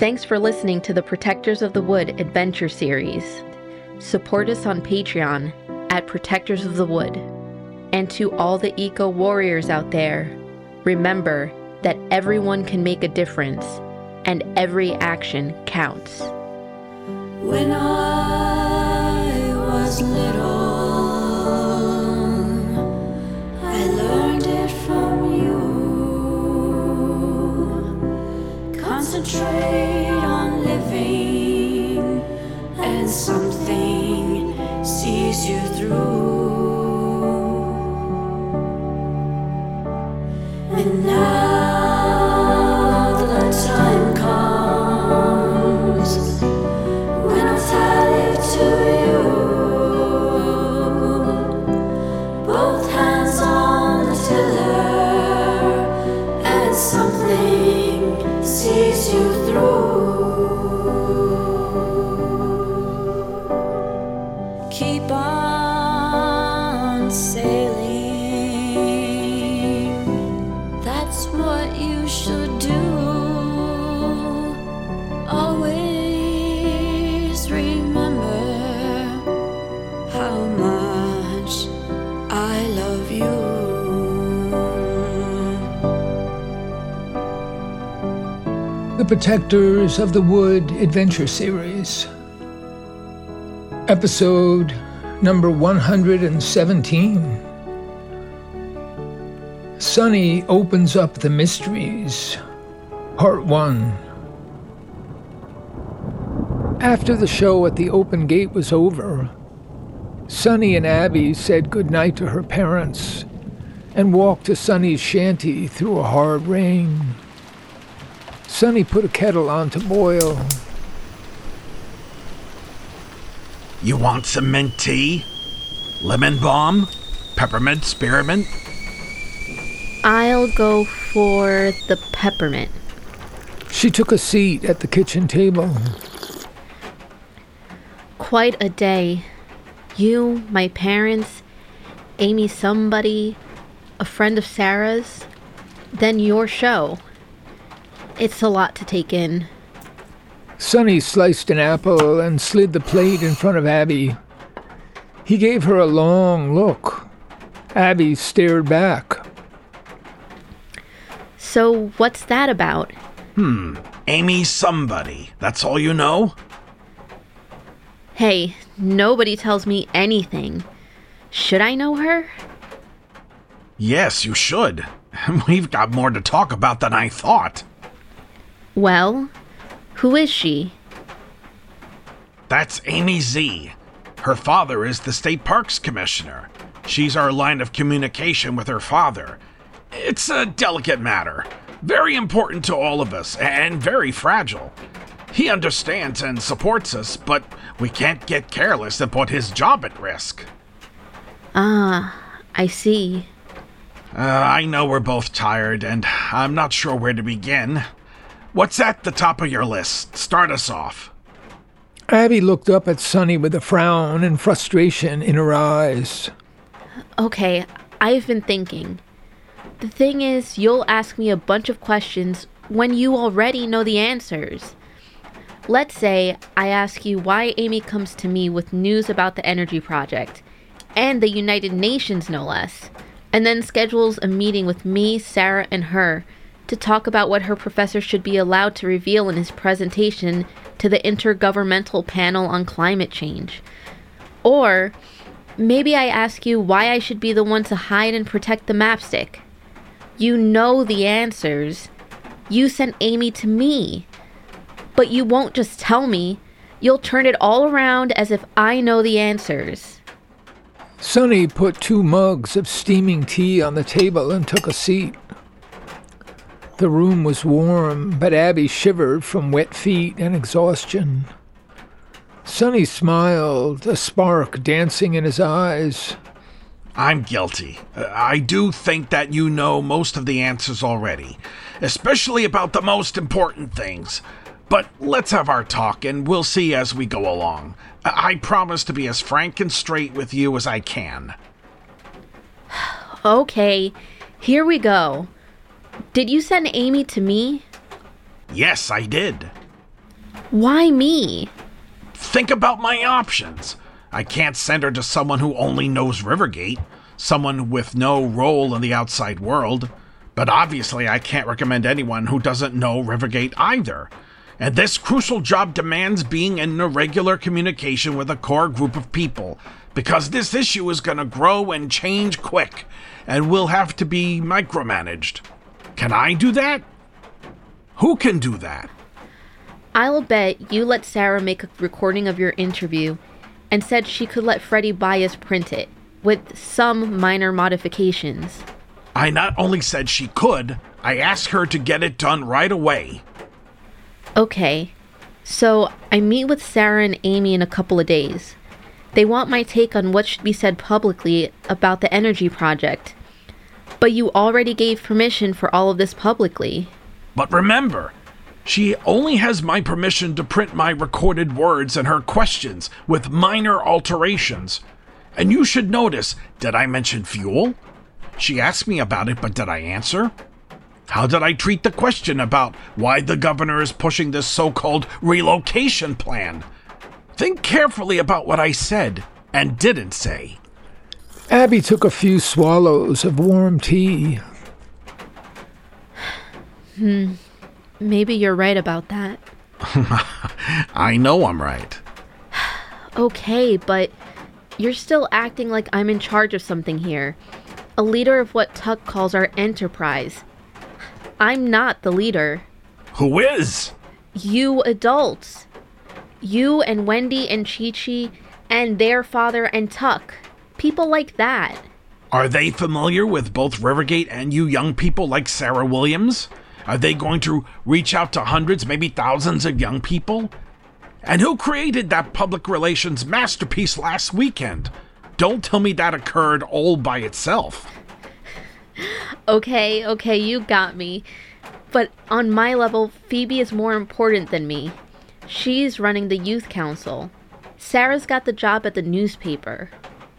Thanks for listening to the Protectors of the Wood Adventure Series. Support us on Patreon at Protectors of the Wood. And to all the eco warriors out there, remember that everyone can make a difference and every action counts. When I was little, I learned it from you. Concentrate and something sees you through. Protectors of the Wood Adventure Series. Episode number 117. Sunny opens up the mysteries. Part 1. After the show at the open gate was over, Sunny and Abby said goodnight to her parents and walked to Sunny's shanty through a hard rain. Sunny put a kettle on to boil. You want some mint tea? Lemon balm? Peppermint spearmint? I'll go for the peppermint. She took a seat at the kitchen table. Quite a day. You, my parents, Amy somebody, a friend of Sarah's, then your show. It's a lot to take in. Sonny sliced an apple and slid the plate in front of Abby. He gave her a long look. Abby stared back. So, what's that about? Hmm, Amy somebody. That's all you know? Hey, nobody tells me anything. Should I know her? Yes, you should. We've got more to talk about than I thought. Well, who is she? That's Amy Z. Her father is the state parks commissioner. She's our line of communication with her father. It's a delicate matter, very important to all of us, and very fragile. He understands and supports us, but we can't get careless and put his job at risk. Ah, I see. Uh, I know we're both tired, and I'm not sure where to begin. What's at the top of your list? Start us off. Abby looked up at Sonny with a frown and frustration in her eyes. Okay, I've been thinking. The thing is, you'll ask me a bunch of questions when you already know the answers. Let's say I ask you why Amy comes to me with news about the energy project, and the United Nations no less, and then schedules a meeting with me, Sarah, and her to talk about what her professor should be allowed to reveal in his presentation to the Intergovernmental Panel on Climate Change. Or maybe I ask you why I should be the one to hide and protect the mapstick. You know the answers. You sent Amy to me. But you won't just tell me. You'll turn it all around as if I know the answers. Sonny put two mugs of steaming tea on the table and took a seat. The room was warm, but Abby shivered from wet feet and exhaustion. Sonny smiled, a spark dancing in his eyes. I'm guilty. I do think that you know most of the answers already, especially about the most important things. But let's have our talk and we'll see as we go along. I I promise to be as frank and straight with you as I can. Okay, here we go. Did you send Amy to me? Yes, I did. Why me? Think about my options. I can't send her to someone who only knows Rivergate, someone with no role in the outside world. But obviously, I can't recommend anyone who doesn't know Rivergate either. And this crucial job demands being in a regular communication with a core group of people, because this issue is going to grow and change quick, and will have to be micromanaged. Can I do that? Who can do that? I'll bet you let Sarah make a recording of your interview and said she could let Freddie Bias print it, with some minor modifications. I not only said she could, I asked her to get it done right away. Okay, so I meet with Sarah and Amy in a couple of days. They want my take on what should be said publicly about the energy project. But you already gave permission for all of this publicly. But remember, she only has my permission to print my recorded words and her questions with minor alterations. And you should notice did I mention fuel? She asked me about it, but did I answer? How did I treat the question about why the governor is pushing this so called relocation plan? Think carefully about what I said and didn't say. Abby took a few swallows of warm tea. Hmm. Maybe you're right about that. I know I'm right. Okay, but you're still acting like I'm in charge of something here. A leader of what Tuck calls our enterprise. I'm not the leader. Who is? You adults. You and Wendy and Chi Chi and their father and Tuck. People like that. Are they familiar with both Rivergate and you young people like Sarah Williams? Are they going to reach out to hundreds, maybe thousands of young people? And who created that public relations masterpiece last weekend? Don't tell me that occurred all by itself. Okay, okay, you got me. But on my level, Phoebe is more important than me. She's running the youth council. Sarah's got the job at the newspaper.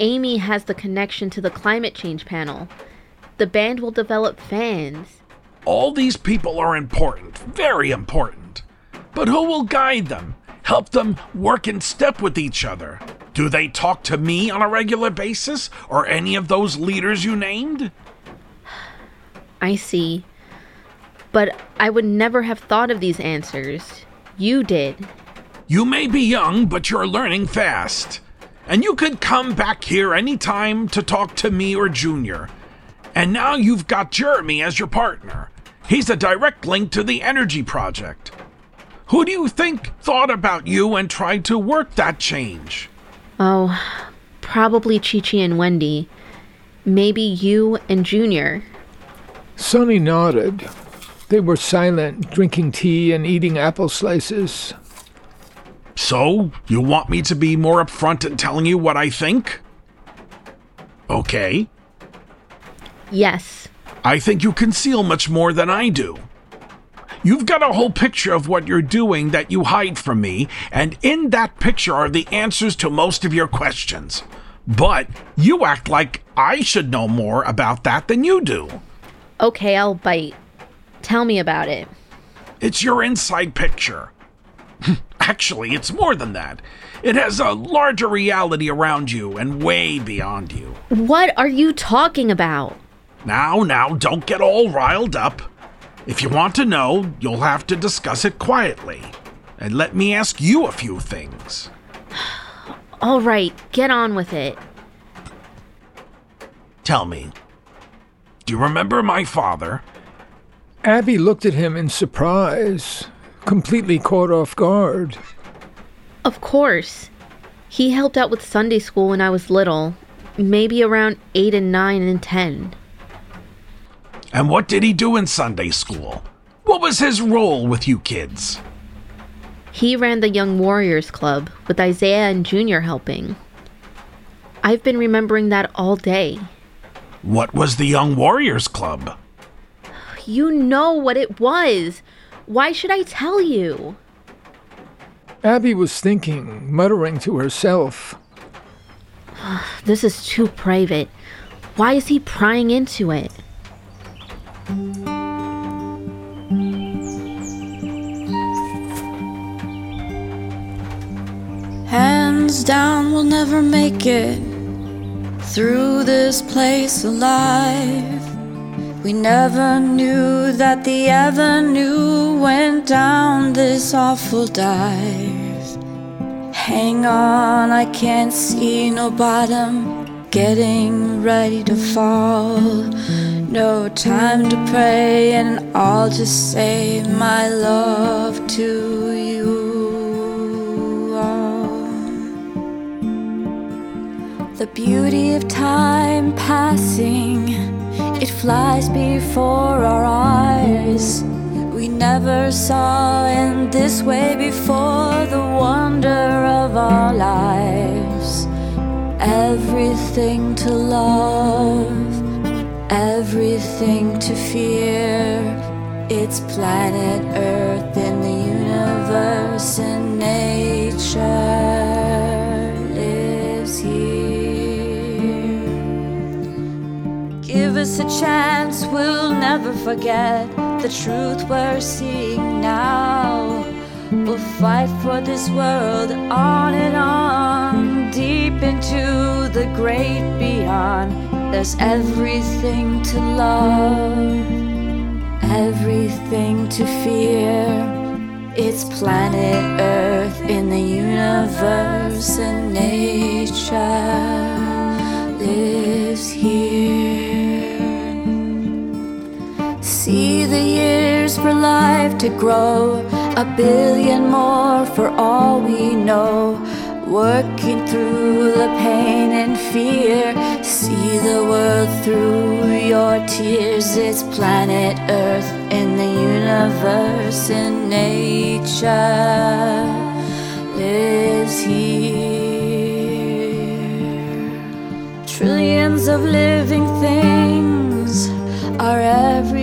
Amy has the connection to the climate change panel. The band will develop fans. All these people are important, very important. But who will guide them? Help them work in step with each other? Do they talk to me on a regular basis, or any of those leaders you named? I see. But I would never have thought of these answers. You did. You may be young, but you're learning fast. And you could come back here anytime to talk to me or Junior. And now you've got Jeremy as your partner. He's a direct link to the energy project. Who do you think thought about you and tried to work that change? Oh, probably Chi Chi and Wendy. Maybe you and Junior. Sonny nodded. They were silent, drinking tea and eating apple slices. So, you want me to be more upfront in telling you what I think? Okay. Yes. I think you conceal much more than I do. You've got a whole picture of what you're doing that you hide from me, and in that picture are the answers to most of your questions. But you act like I should know more about that than you do. Okay, I'll bite. Tell me about it. It's your inside picture. Actually, it's more than that. It has a larger reality around you and way beyond you. What are you talking about? Now, now, don't get all riled up. If you want to know, you'll have to discuss it quietly. And let me ask you a few things. All right, get on with it. Tell me, do you remember my father? Abby looked at him in surprise, completely caught off guard. Of course. He helped out with Sunday school when I was little, maybe around 8 and 9 and 10. And what did he do in Sunday school? What was his role with you kids? He ran the Young Warriors Club with Isaiah and Junior helping. I've been remembering that all day. What was the Young Warriors Club? You know what it was. Why should I tell you? Abby was thinking, muttering to herself. this is too private. Why is he prying into it? Hands down, we'll never make it through this place alive. We never knew that the avenue went down this awful dive. Hang on, I can't see no bottom, getting ready to fall. No time to pray, and I'll just say my love to you. all. The beauty of time passing, it flies before our eyes. We never saw in this way before the wonder of our lives. Everything to love everything to fear. It's planet Earth in us a chance, we'll never forget the truth we're seeing now. We'll fight for this world on and on, deep into the great beyond. There's everything to love, everything to fear. It's planet Earth in the universe, and nature lives here. Years for life to grow, a billion more for all we know working through the pain and fear. See the world through your tears. It's planet Earth in the universe and nature lives here. Trillions of living things are everywhere.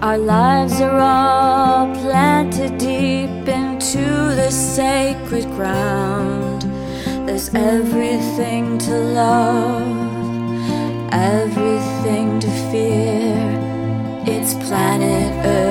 Our lives are all planted deep into the sacred ground. There's everything to love, everything to fear. It's planet Earth.